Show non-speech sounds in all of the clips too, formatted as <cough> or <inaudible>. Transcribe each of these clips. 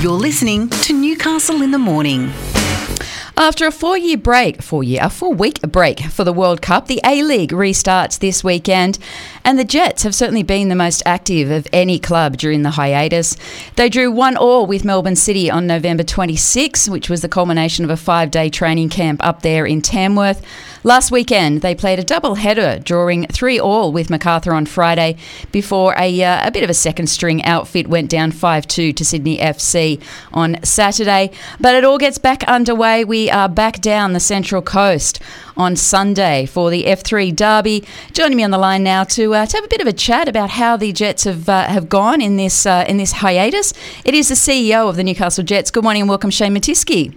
You're listening to Newcastle in the Morning. After a four-year break, four-year, a four-week break for the World Cup, the A-League restarts this weekend, and the Jets have certainly been the most active of any club during the hiatus. They drew one all with Melbourne City on November 26, which was the culmination of a five-day training camp up there in Tamworth. Last weekend, they played a double header, drawing three all with Macarthur on Friday before a, uh, a bit of a second string outfit went down 5 2 to Sydney FC on Saturday. But it all gets back underway. We are back down the Central Coast on Sunday for the F3 Derby. Joining me on the line now to, uh, to have a bit of a chat about how the Jets have uh, have gone in this uh, in this hiatus. It is the CEO of the Newcastle Jets. Good morning and welcome, Shane Mattiske.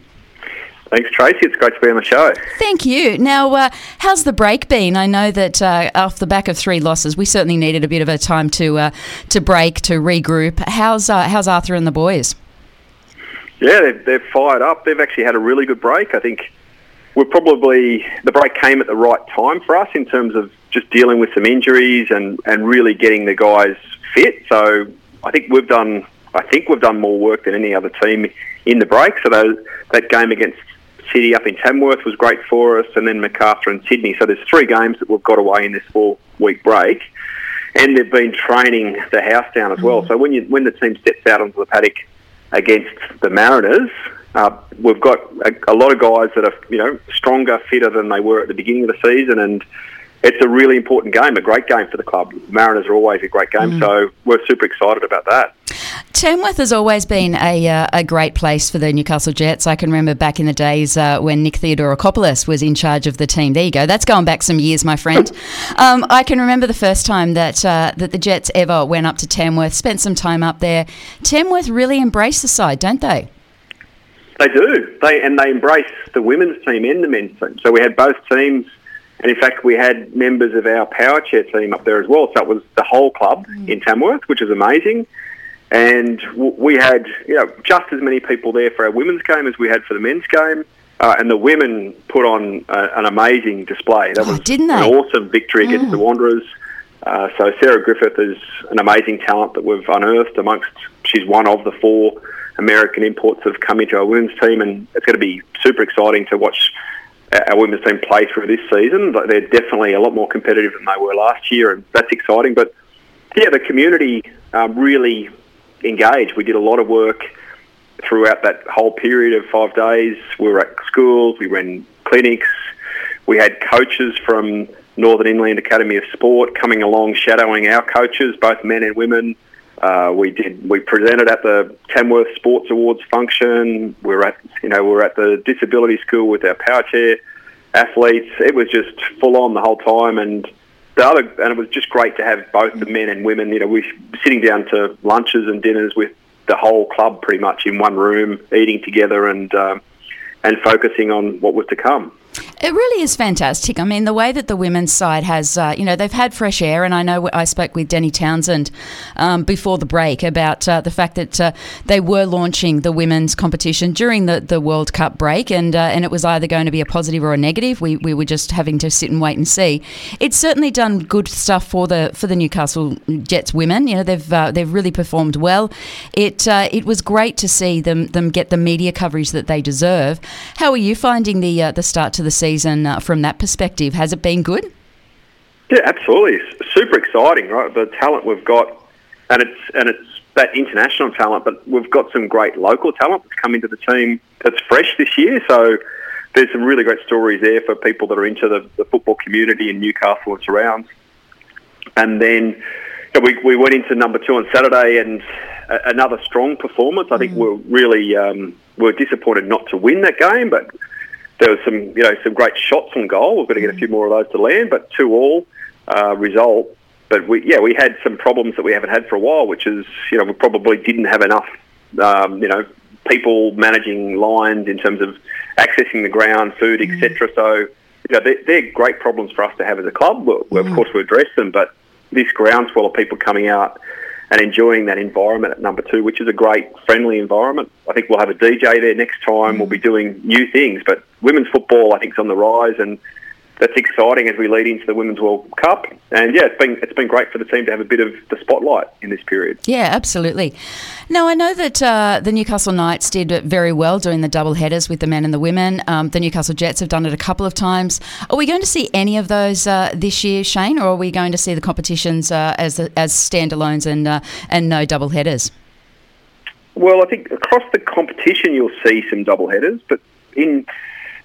Thanks, Tracy. It's great to be on the show. Thank you. Now, uh, how's the break been? I know that uh, off the back of three losses, we certainly needed a bit of a time to uh, to break, to regroup. How's uh, how's Arthur and the boys? Yeah, they've, they've fired up. They've actually had a really good break. I think we're probably the break came at the right time for us in terms of just dealing with some injuries and, and really getting the guys fit. So I think we've done I think we've done more work than any other team in the break. So those, that game against City up in Tamworth was great for us, and then Macarthur and Sydney. So there's three games that we've got away in this four-week break, and they've been training the house down as well. Mm. So when you when the team steps out onto the paddock against the Mariners, uh, we've got a, a, lot of guys that are you know stronger, fitter than they were at the beginning of the season, and it's a really important game, a great game for the club. Mariners are always a great game, mm. so we're super excited about that. Tamworth has always been a, uh, a great place for the Newcastle Jets. I can remember back in the days uh, when Nick Theodorakopoulos was in charge of the team. There you go. That's going back some years, my friend. <laughs> Um, I can remember the first time that uh, that the Jets ever went up to Tamworth, spent some time up there. Tamworth really embrace the side, don't they? They do. They and they embrace the women's team and the men's team. So we had both teams and in fact, we had members of our power chair team up there as well. So it was the whole club mm. in Tamworth, which is amazing. And w- we had, you know, just as many people there for our women's game as we had for the men's game. Uh, and the women put on uh, an amazing display. That oh, was didn't they? an awesome victory against mm. the Wanderers. Uh, so Sarah Griffith is an amazing talent that we've unearthed amongst. She's one of the four American imports that have come into our women's team, and it's going to be super exciting to watch our women's team play through this season. But they're definitely a lot more competitive than they were last year, and that's exciting. But yeah, the community um, really engaged. We did a lot of work throughout that whole period of five days. We were at schools, we ran clinics, we had coaches from Northern Inland Academy of Sport coming along, shadowing our coaches, both men and women. Uh, we did. We presented at the Tamworth Sports Awards function. We were at, you know, we were at the disability school with our power chair athletes. It was just full on the whole time, and the other, and it was just great to have both the men and women. You know, we sitting down to lunches and dinners with the whole club pretty much in one room, eating together and um, and focusing on what was to come. It really is fantastic. I mean, the way that the women's side has, uh, you know, they've had fresh air, and I know I spoke with Denny Townsend um, before the break about uh, the fact that uh, they were launching the women's competition during the, the World Cup break, and uh, and it was either going to be a positive or a negative. We, we were just having to sit and wait and see. It's certainly done good stuff for the for the Newcastle Jets women. You know, they've uh, they've really performed well. It uh, it was great to see them them get the media coverage that they deserve. How are you finding the the start to the season? Season uh, from that perspective. Has it been good? Yeah, absolutely. It's super exciting, right? The talent we've got, and it's and it's that international talent, but we've got some great local talent that's come into the team that's fresh this year. So there's some really great stories there for people that are into the, the football community in Newcastle and surrounds. And then you know, we, we went into number two on Saturday and a, another strong performance. I think mm. we're really um, we're disappointed not to win that game, but there was some, you know, some great shots on goal. We've got to get a few more of those to land, but two all uh, result. But we, yeah, we had some problems that we haven't had for a while, which is, you know, we probably didn't have enough, um, you know, people managing lines in terms of accessing the ground, food, mm-hmm. etc. So, you know, they're, they're, great problems for us to have as a club. mm-hmm. Of course, we address them, but this groundswell of people coming out and enjoying that environment at number two, which is a great, friendly environment. I think we'll have a DJ there next time. We'll be doing new things, but women's football, I think, is on the rise, and that's exciting as we lead into the Women's World Cup. And yeah, it's been it's been great for the team to have a bit of the spotlight in this period. Yeah, absolutely. Now I know that uh, the Newcastle Knights did very well doing the double headers with the men and the women. Um, the Newcastle Jets have done it a couple of times. Are we going to see any of those uh, this year, Shane, or are we going to see the competitions uh, as as standalones and uh, and no double headers? Well, I think across the competition you'll see some double headers, but in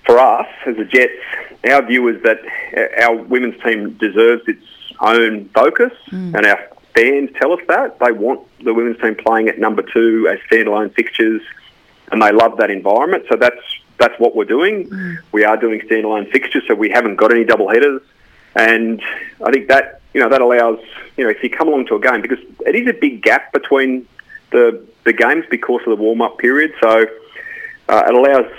for us as the Jets, our view is that our women's team deserves its own focus, mm. and our fans tell us that they want the women's team playing at number two as standalone fixtures, and they love that environment. So that's that's what we're doing. Mm. We are doing standalone fixtures, so we haven't got any double headers, and I think that you know that allows you know if you come along to a game because it is a big gap between the the games because of the warm up period. So uh, it allows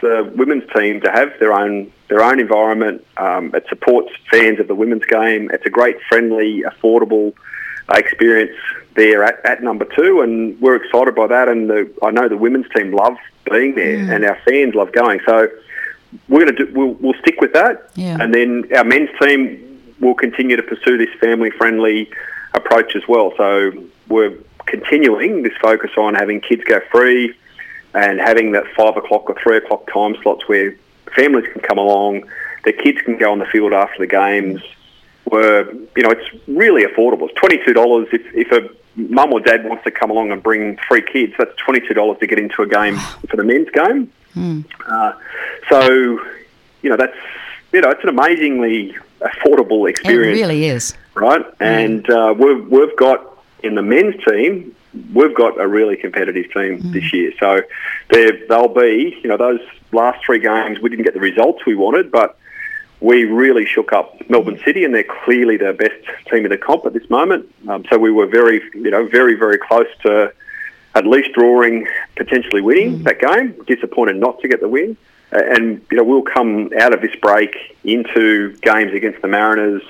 the women's team to have their own their own environment. Um, it supports fans of the women's game. It's a great, friendly, affordable uh, experience there at, at, number two, and we're excited by that. And the, I know the women's team love being there, mm. and our fans love going. So we're going to do, we'll, we'll stick with that, yeah. and then our men's team will continue to pursue this family-friendly approach as well. So we're continuing this focus on having kids go free and having that five o'clock or three o'clock time slots where families can come along, their kids can go on the field after the games. Were you know it's really affordable. It's twenty two dollars if if a mum or dad wants to come along and bring three kids. That's twenty two dollars to get into a game <sighs> for the men's game. Mm. Uh, so you know that's you know it's an amazingly affordable experience. It really is, right? Mm. And uh, we've we've got in the men's team we've got a really competitive team mm. this year. So they'll be, you know, those last three games we didn't get the results we wanted, but we really shook up Melbourne City, and they're clearly the best team in the comp at this moment. Um, so we were very, you know, very, very close to at least drawing, potentially winning mm. that game. Disappointed not to get the win, and you know we'll come out of this break into games against the Mariners.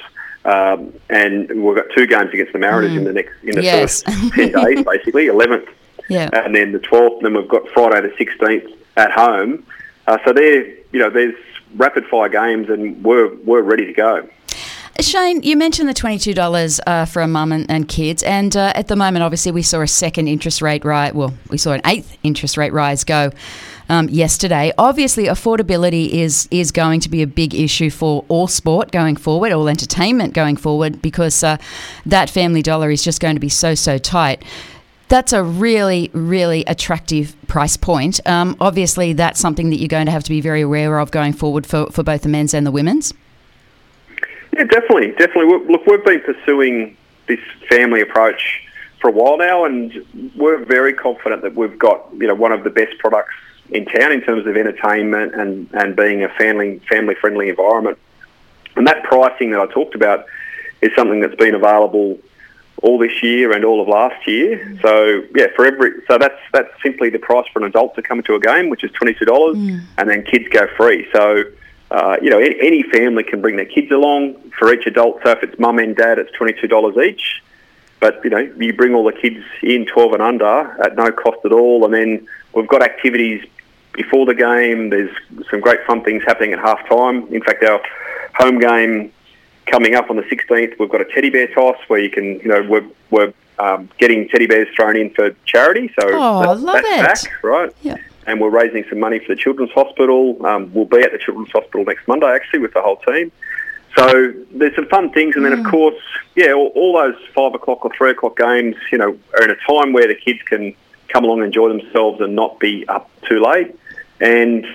Um, and we've got two games against the Mariners mm. in the next in the yes. first ten days, <laughs> basically eleventh, yeah. and then the twelfth. Then we've got Friday the sixteenth at home. Uh, so there, you know, there's rapid fire games, and we're we're ready to go. Shane, you mentioned the twenty-two dollars uh, for a mum and, and, kids, and uh, at the moment, obviously, we saw a second interest rate rise. Well, we saw an eighth interest rate rise go um, yesterday. Obviously, affordability is is going to be a big issue for all sport going forward, all entertainment going forward, because uh, that family dollar is just going to be so so tight. That's a really, really attractive price point. Um, obviously, that's something that you're going to have to be very aware of going forward for, for both the men's and the women's. Yeah, definitely, definitely. Look, we've been pursuing this family approach for a while now, and we're very confident that we've got you know one of the best products in town in terms of entertainment and, and being a family family friendly environment. And that pricing that I talked about is something that's been available all this year and all of last year. So yeah, for every so that's that's simply the price for an adult to come to a game, which is twenty two dollars, mm. and then kids go free. So uh, you know any, any family can bring their kids along. For each adult, so if it's mum and dad, it's twenty two dollars each. But you know you bring all the kids in twelve and under at no cost at all, and then we've got activities before the game. There's some great fun things happening at half time. In fact, our home game coming up on the 16th, we've got a teddy bear toss where you can, you know, we're, we're um, getting teddy bears thrown in for charity. So oh, that, love that's it. back, right? Yeah. And we're raising some money for the Children's Hospital. Um, we'll be at the Children's Hospital next Monday, actually, with the whole team. So there's some fun things, and then of mm. course, yeah, all, all, those five o'clock or three o'clock games, you know, are in a time where the kids can come along and enjoy themselves and not be up too late and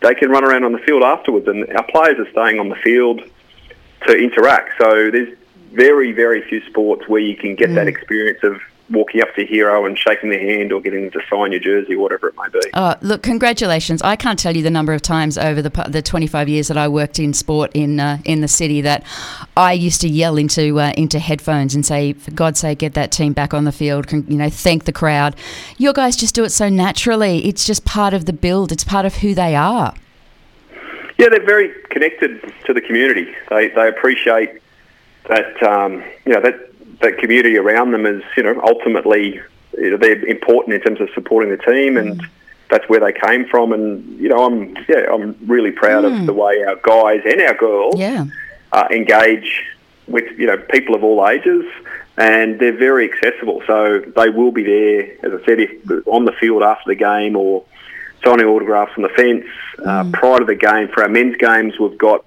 they can run around on the field afterwards. And our players are staying on the field to interact. So there's very, very few sports where you can get mm. that experience of walking up to hero and shaking their hand or getting them to sign your jersey whatever it may be. Oh, look, congratulations. I can't tell you the number of times over the, the 25 years that I worked in sport in uh, in the city that I used to yell into uh, into headphones and say, for God's sake, get that team back on the field, you know, thank the crowd. Your guys just do it so naturally. It's just part of the build. It's part of who they are. Yeah, they're very connected to the community. They, they appreciate that, um, you know, that that community around them is, you know, ultimately you know, they're important in terms of supporting the team and that's where they came from. And you know, I'm yeah, I'm really proud mm. of the way our guys and our girls yeah. uh, engage with you know people of all ages, and they're very accessible. So they will be there, as I said, if on the field after the game or signing autographs on the fence uh, mm. prior to the game. For our men's games, we've got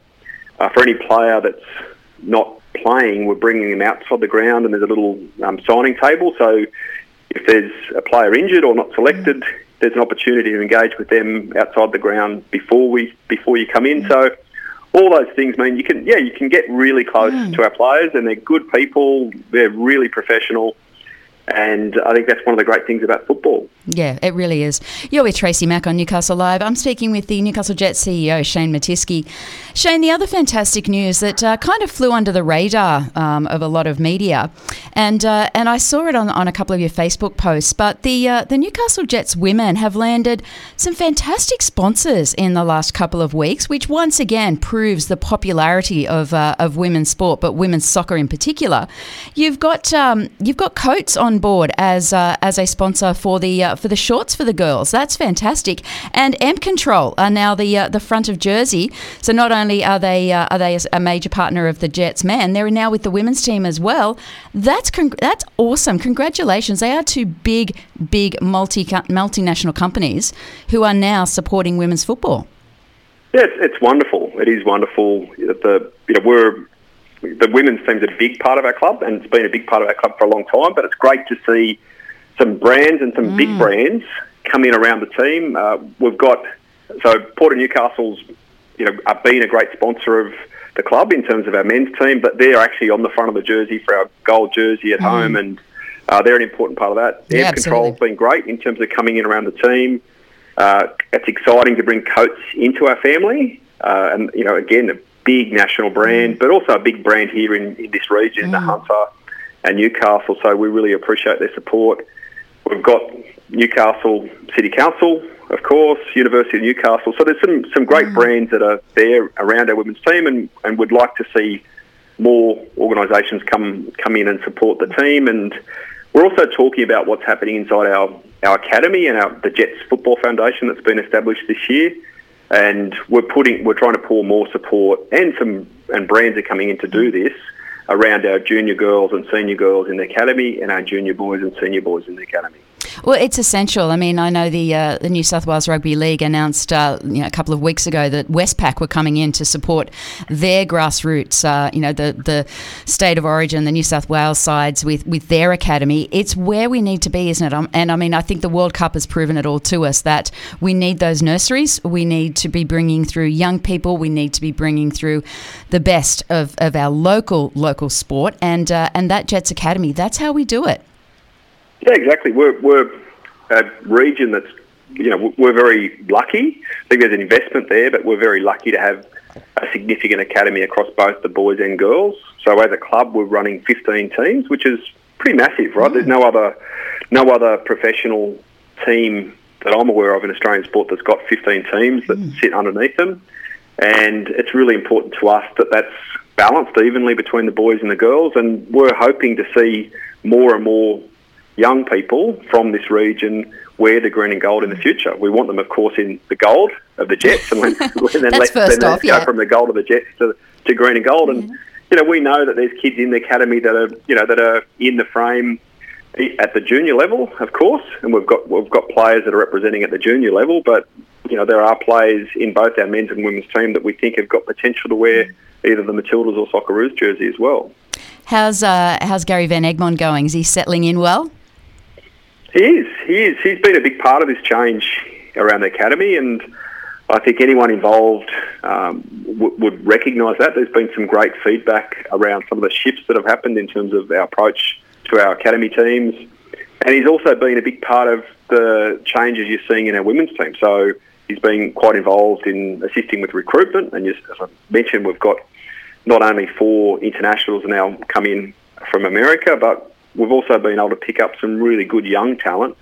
uh, for any player that's not playing, we're bringing them outside the ground, and there's a little um, signing table. So if there's a player injured or not selected, mm. there's an opportunity to engage with them outside the ground before we before you come in. Mm. So all those things mean you can yeah you can get really close mm. to our players, and they're good people. They're really professional. And I think that's one of the great things about football. Yeah, it really is. You're with Tracy Mack on Newcastle Live. I'm speaking with the Newcastle Jets CEO, Shane Mattiske. Shane, the other fantastic news that uh, kind of flew under the radar um, of a lot of media, and uh, and I saw it on, on a couple of your Facebook posts, but the, uh, the Newcastle Jets women have landed some fantastic sponsors in the last couple of weeks, which once again proves the popularity of, uh, of women's sport, but women's soccer in particular. You've got, um, you've got Coates on board as, uh, as a sponsor for the for the shorts for the girls. That's fantastic. And Amp Control are now the uh, the front of jersey. So not only are they uh, are they a major partner of the Jets men, they're now with the women's team as well. That's con- that's awesome. Congratulations. They are two big big multi multinational companies who are now supporting women's football. Yeah, it's, it's wonderful. It is wonderful the you know we're the women's team's a big part of our club, and it's been a big part of our club for a long time. But it's great to see some brands and some mm. big brands come in around the team. Uh, we've got so Port of Newcastle's you know are being a great sponsor of the club in terms of our men's team, but they're actually on the front of the jersey for our gold jersey at mm. home, and uh, they're an important part of that. Yeah, Amp Control's been great in terms of coming in around the team. Uh, it's exciting to bring Coates into our family, uh, and you know again a big national brand, mm. but also a big brand here in, in this region, mm. the Hunter and Newcastle. So we really appreciate their support. We've got Newcastle City Council, of course, University of Newcastle. So there's some, some great mm. brands that are there around our women's team, and, and would like to see more organisations come come in and support the team. And we're also talking about what's happening inside our, our academy and our, the Jets Football Foundation that's been established this year. And we're putting we're trying to pour more support and some and brands are coming in to do this around our junior girls and senior girls in the academy and our junior boys and senior boys in the academy. Well, it's essential. I mean, I know the uh, the New South Wales Rugby League announced uh, you know, a couple of weeks ago that Westpac were coming in to support their grassroots, uh, you know, the the state of origin, the New South Wales sides with with their academy. It's where we need to be, isn't it? Um, and I mean, I think the World Cup has proven it all to us that we need those nurseries. We need to be bringing through young people. We need to be bringing through the best of, of our local local sport, and uh, and that Jets Academy. That's how we do it. Yeah, exactly. We're, we're a region that's, you know, we're very lucky. I think there's an investment there, but we're very lucky to have a significant academy across both the boys and girls. So as a club, we're running 15 teams, which is pretty massive, right? Mm. There's no other, no other professional team that I'm aware of in Australian sport that's got 15 teams that mm. sit underneath them. And it's really important to us that that's balanced evenly between the boys and the girls. And we're hoping to see more and more young people from this region wear the green and gold in the future. We want them, of course, in the gold of the Jets, and <laughs> then, <laughs> let's, then let's yeah. go from the gold of the Jets to, to green and gold. And you know, we know that there's kids in the academy that are you know that are in the frame at the junior level, of course, and we've got we've got players that are representing at the junior level, but you know there are players in both our men's and women's team that we think have got potential to wear either the Matildas or Socceroos jersey as well. How's uh, how's Gary Van Egmond going? Is he settling in well? He is. He is. He's been a big part of this change around the academy, and I think anyone involved um, w- would recognise that. There's been some great feedback around some of the shifts that have happened in terms of our approach to our academy teams, and he's also been a big part of the changes you're seeing in our women's team. So he's been quite involved in assisting with recruitment, and as I mentioned, we've got not only four internationals now come in from America, but we've also been able to pick up some really good young talent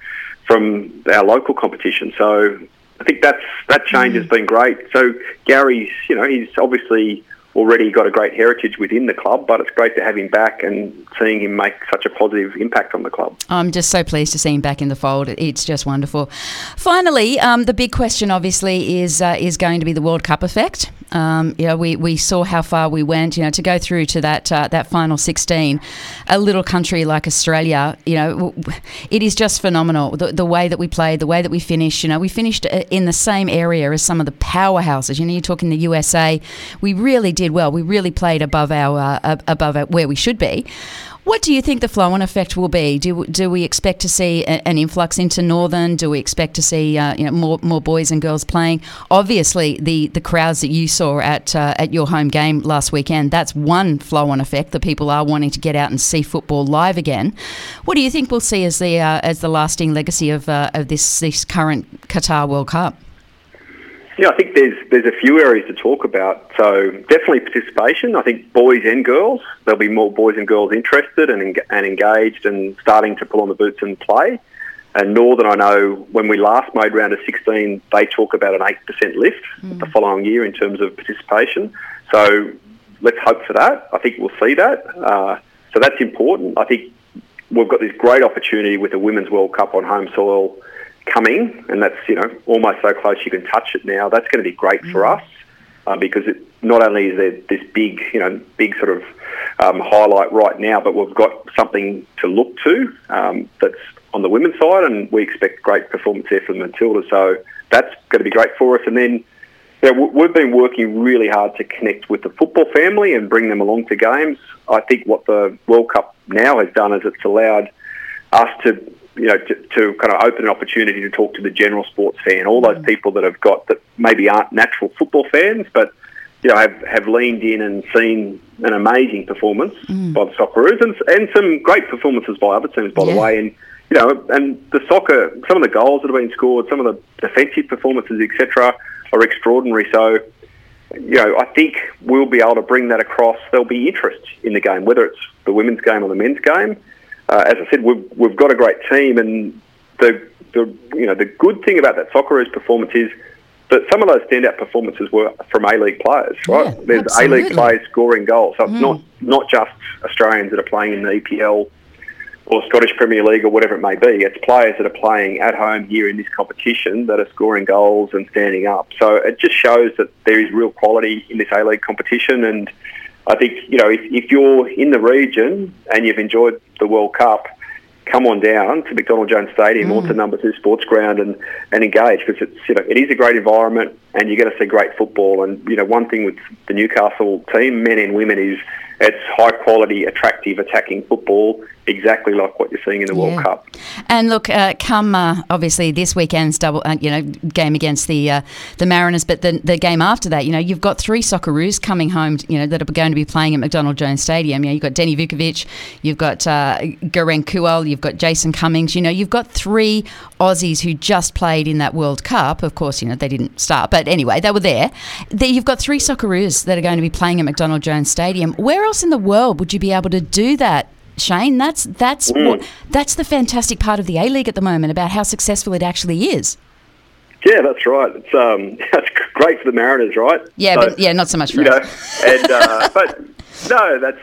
from our local competition. So I think that's that change mm. has been great. So Gary's, you know, he's obviously already got a great heritage within the club, but it's great to have him back and seeing him make such a positive impact on the club. I'm just so pleased to see him back in the fold. It's just wonderful. Finally, um, the big question obviously is uh, is going to be the World Cup effect. Um, you know, we, we saw how far we went. You know, to go through to that uh, that final 16, a little country like Australia, you know, it is just phenomenal. The, the way that we played, the way that we finished. You know, we finished uh, in the same area as some of the powerhouses. You know, you're talking the USA. We really did well. We really played above our uh, above where we should be. What do you think the flow-on effect will be? Do, do we expect to see a, an influx into Northern? Do we expect to see uh, you know more more boys and girls playing? Obviously, the, the crowds that you saw at uh, at your home game last weekend that's one flow-on effect. that people are wanting to get out and see football live again. What do you think we'll see as the uh, as the lasting legacy of uh, of this this current Qatar World Cup? Yeah, I think there's there's a few areas to talk about. So definitely participation. I think boys and girls. There'll be more boys and girls interested and and engaged and starting to pull on the boots and play. And Northern, I know when we last made round of 16, they talk about an 8% lift mm. the following year in terms of participation. So let's hope for that. I think we'll see that. Uh, so that's important. I think we've got this great opportunity with the Women's World Cup on home soil coming, and that's you know almost so close you can touch it now. That's going to be great mm. for us uh, because it, not only is there this big you know big sort of um, highlight right now, but we've got something to look to um, that's on the women's side, and we expect great performance there from Matilda. So that's going to be great for us, and then. Yeah, we've been working really hard to connect with the football family and bring them along to games. I think what the World Cup now has done is it's allowed us to you know, to, to, kind of open an opportunity to talk to the general sports fan, all those mm. people that have got that maybe aren't natural football fans, but you know, have, have leaned in and seen an amazing performance mm. by the Socceroos and, and some great performances by other teams, by yeah. the way. And you know, and the soccer, some of the goals that have been scored, some of the defensive performances, etc., are extraordinary. So, you know, I think we'll be able to bring that across. There'll be interest in the game, whether it's the women's game or the men's game uh, as I said, we've, we've got a great team, and the, the you know the good thing about that Socceroos performance is that some of those standout performances were from A League players, right? Yeah, There's A League players scoring goals, so mm. it's not not just Australians that are playing in the EPL or Scottish Premier League or whatever it may be. It's players that are playing at home here in this competition that are scoring goals and standing up. So it just shows that there is real quality in this A League competition and I think you know if, if you're in the region and you've enjoyed the World Cup, come on down to McDonald Jones Stadium mm. or to Number Two Sports Ground and, and engage because it's you know it is a great environment and you're going to see great football. And you know one thing with the Newcastle team, men and women, is it's high quality, attractive, attacking football exactly like what you're seeing in the yeah. World Cup. And look, uh, come uh, obviously this weekend's double, uh, you know, game against the uh, the Mariners, but the the game after that, you know, you've got three Socceroos coming home, you know, that are going to be playing at McDonald Jones Stadium. You know, you've got Danny Vukovic, you've got uh, Garang Kuol, you've got Jason Cummings. You know, you've got three Aussies who just played in that World Cup. Of course, you know they didn't start, but anyway, they were there. there you've got three Socceroos that are going to be playing at McDonald Jones Stadium. Where else in the world would you be able to do that? Shane. That's that's mm. what, that's the fantastic part of the A League at the moment about how successful it actually is. Yeah, that's right. It's um, <laughs> that's great for the Mariners, right? Yeah, so, but yeah, not so much for you us. know. And uh, <laughs> but no, that's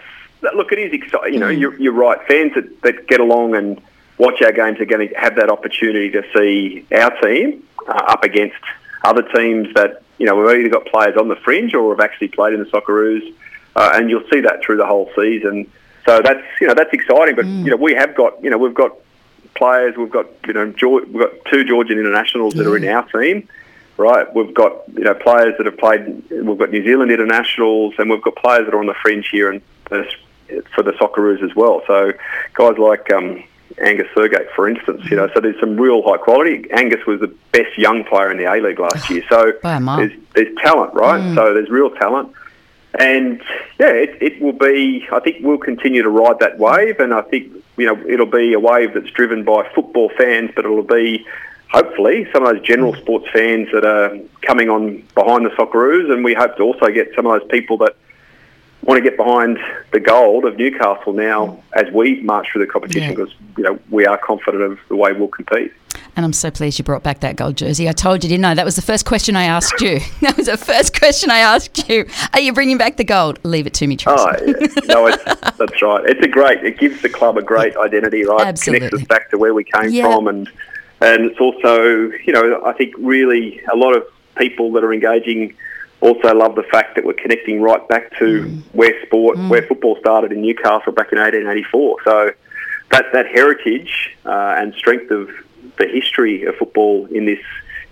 look. It is exciting. You know, mm. you're, you're right. Fans that, that get along and watch our games are going to have that opportunity to see our team uh, up against other teams that you know we've either got players on the fringe or have actually played in the Socceroos, uh, and you'll see that through the whole season. So that's you know that's exciting. But mm. you know we have got you know we've got players. We've got you know George, we've got two Georgian internationals that are in our team. Right, we've got you know players that have played. We've got New Zealand internationals, and we've got players that are on the fringe here and for the Socceroos as well. So guys like um, Angus Thurgate, for instance, you know, so there's some real high quality. Angus was the best young player in the A League last year. So there's, there's talent, right? Mm. So there's real talent. And yeah, it, it will be. I think we'll continue to ride that wave, and I think you know it'll be a wave that's driven by football fans, but it'll be hopefully some of those general sports fans that are coming on behind the Socceroos, and we hope to also get some of those people that want to get behind the gold of Newcastle now as we march through the competition because yeah. you know we are confident of the way we'll compete. And I'm so pleased you brought back that gold jersey. I told you, didn't I? That was the first question I asked you. <laughs> That was the first question I asked you. Are you bringing back the gold? Leave it to me, Tracy. Oh, yeah. no, it's, <laughs> that's right. It's a great. It gives the club a great identity, right? Absolutely. Connects us back to where we came Yeah. from, and and it's also, you know, I think really a lot of people that are engaging also love the fact that we're connecting right back to Mm. where sport, where football started in Newcastle back in 1884. So that that heritage uh, and strength of the history of football in this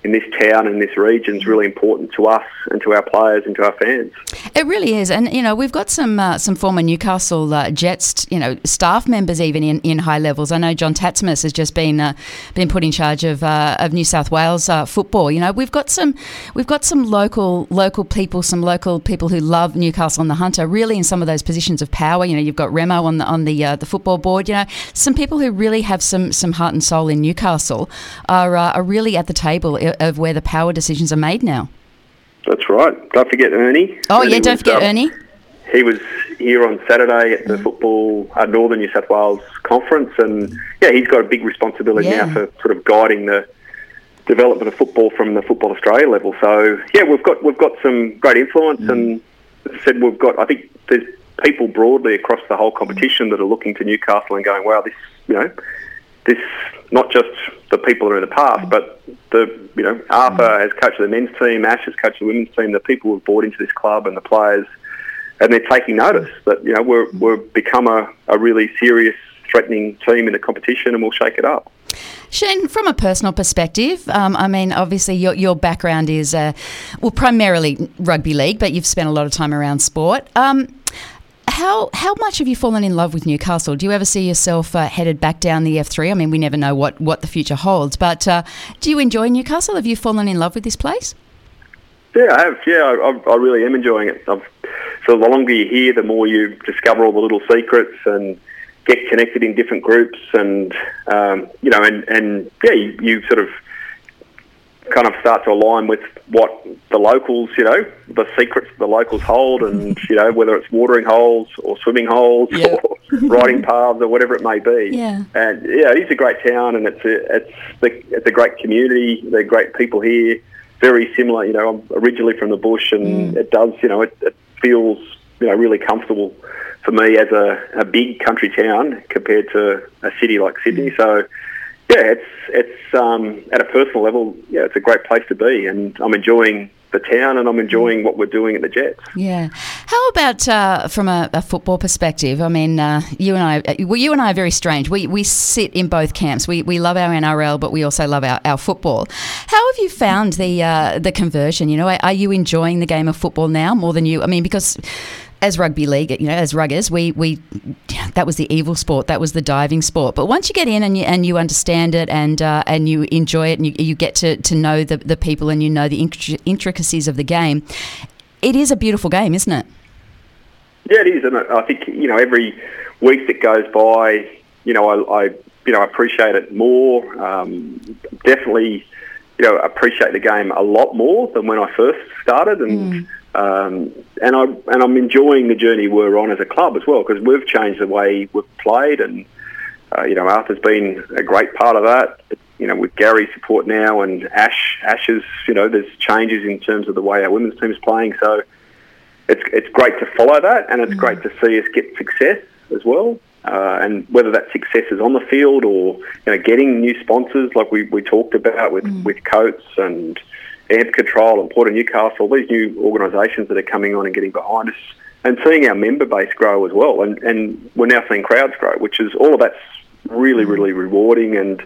in this town and this region is really important to us and to our players and to our fans. It really is, and you know we've got some uh, some former Newcastle uh, Jets, you know, staff members even in, in high levels. I know John Tsatsimas has just been uh, been put in charge of uh, of New South Wales uh, football. You know, we've got some we've got some local local people, some local people who love Newcastle on the Hunter, really in some of those positions of power. You know, you've got Remo on the on the uh, the football board. You know, some people who really have some some heart and soul in Newcastle are are really at the table of where the power decisions are made now. That's right. Don't forget Ernie. Oh Ernie yeah, don't was, forget um, Ernie. He was here on Saturday at the Mm. football uh, Northern New South Wales conference, and yeah, he's got a big responsibility Yeah. now for sort of guiding the development of football from the Football Australia level. So yeah, we've got we've got some great influence, Mm. and as I said, we've got I think there's people broadly across the whole competition that are looking to Newcastle and going, wow, this you know this not just the people that are in the past, but the you know Arthur has coached the men's team, Ash has coached the women's team, the people who've bought into this club and the players, and they're taking notice that you know we're we've become a, a really serious, threatening team in the competition, and we'll shake it up. Shane, from a personal perspective, um, I mean, obviously your, your background is, uh, well, primarily rugby league, but you've spent a lot of time around sport. Um, how how much have you fallen in love with Newcastle? Do you ever see yourself uh, headed back down the F3? I mean, we never know what, what the future holds, but uh, do you enjoy Newcastle? Have you fallen in love with this place? Yeah, I have. Yeah, I, I- really am enjoying it. I've, so the longer you're here, the more you discover all the little secrets and get connected in different groups, and um, you know, and and yeah, you, you sort of kind of start to align with what the locals, you know, the secrets the locals hold, and <laughs> you know, whether it's watering holes or swimming holes Yeah. or <laughs> riding paths or whatever it may be. Yeah. And yeah, it is a great town, and it's a, it's the, it's a great community. They're great people here. Very similar, you know. I'm originally from the bush, and mm. it does, you know, it, it feels, you know, really comfortable for me as a, a big country town compared to a city like Sydney. Mm. So, yeah, it's it's um, at a personal level, yeah, it's a great place to be, and I'm enjoying the town, and I'm enjoying what we're doing at the Jets. Yeah. How about uh, from a, a football perspective? I mean, uh, you and I, uh, well, you and I are very strange. We, we sit in both camps. We, we love our NRL, but we also love our, our football. How have you found the uh, the conversion? You know, are, are you enjoying the game of football now more than you? I mean, because as rugby league, you know, as ruggers, we, we that was the evil sport, that was the diving sport. But once you get in and you and you understand it and uh, and you enjoy it and you, you get to, to know the, the people and you know the intricacies of the game, it is a beautiful game, isn't it? Yeah, it is, and I think you know every week that goes by, you know, I, I you know appreciate it more. Um, definitely, you know, appreciate the game a lot more than when I first started, and um, and I and I'm enjoying the journey we're on as a club as well because we've changed the way we've played, and uh, you know, Arthur's been a great part of that. You know, with Gary's support now and Ash, Ash's, you know, there's changes in terms of the way our women's team is playing. So it's it's great to follow that, and it's great to see us get success as well. Uh, and whether that success is on the field or you know getting new sponsors like we, we talked about with, with Coates and Amp Control and Port of Newcastle, these new organisations that are coming on and getting behind us, and seeing our member base grow as well. And and we're now seeing crowds grow, which is all of that's really mm. really rewarding and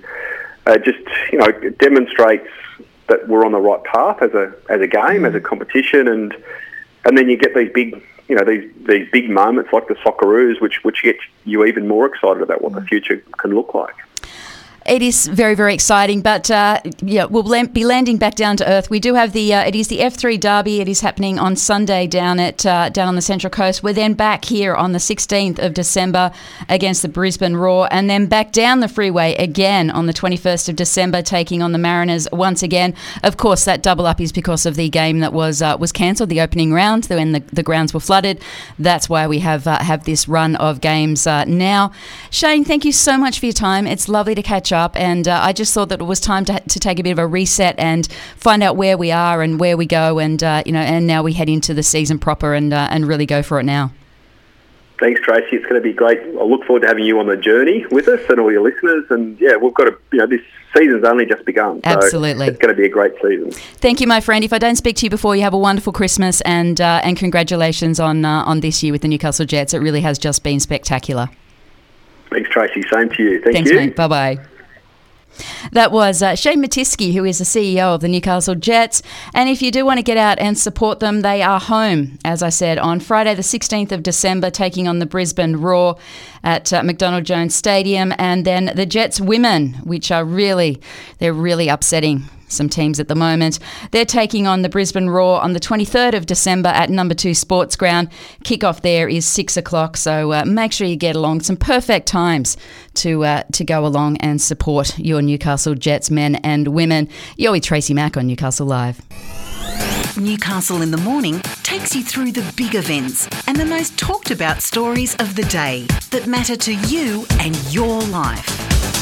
uh, just you know it demonstrates that we're on the right path as a as a game, mm. as a competition, and and then you get these big, you know, these these big moments like the Socceroos, which which get you even more excited about what the mm. future can look like. It is very, very exciting, but uh, yeah, we'll be landing back down to earth. We do have the uh, it is the F3 Derby. It is happening on Sunday down at uh, down on the Central Coast. We're then back here on the 16th of December against the Brisbane Roar, and then back down the freeway again on the 21st of December, taking on the Mariners once again. Of course, that double up is because of the game that was uh, was cancelled, the opening round, when the, the grounds were flooded. That's why we have uh, have this run of games uh, now. Shane, thank you so much for your time. It's lovely to catch up, and uh, I just thought that it was time to, to take a bit of a reset and find out where we are and where we go, and uh, you know, and now we head into the season proper and uh, and really go for it now. Thanks, Tracy. It's going to be great. I look forward to having you on the journey with us and all your listeners. And yeah, we've got a you know, this season's only just begun. So Absolutely. It's going to be a great season. Thank you, my friend. If I don't speak to you before, you have a wonderful Christmas and uh, and congratulations on uh, on this year with the Newcastle Jets. It really has just been spectacular. Thanks, Tracy. Same to you. Thank Thanks, you. mate. Bye bye. That was uh, Shane Mattiske, who is the CEO of the Newcastle Jets. And if you do want to get out and support them, they are home, as I said, on Friday, the 16th of December, taking on the Brisbane Roar at uh, McDonald Jones Stadium. And then the Jets women, which are really, they're really upsetting some teams at the moment. They're taking on the Brisbane Roar on the 23rd of December at number two Sports Ground. Kickoff there is six o'clock, so uh, make sure you get along. Some perfect times to uh, to go along and support your Newcastle Jets men and women. You're with Tracy Mack on Newcastle Live. Newcastle in the Morning takes you through the big events and the most talked about stories of the day that matter to you and your life.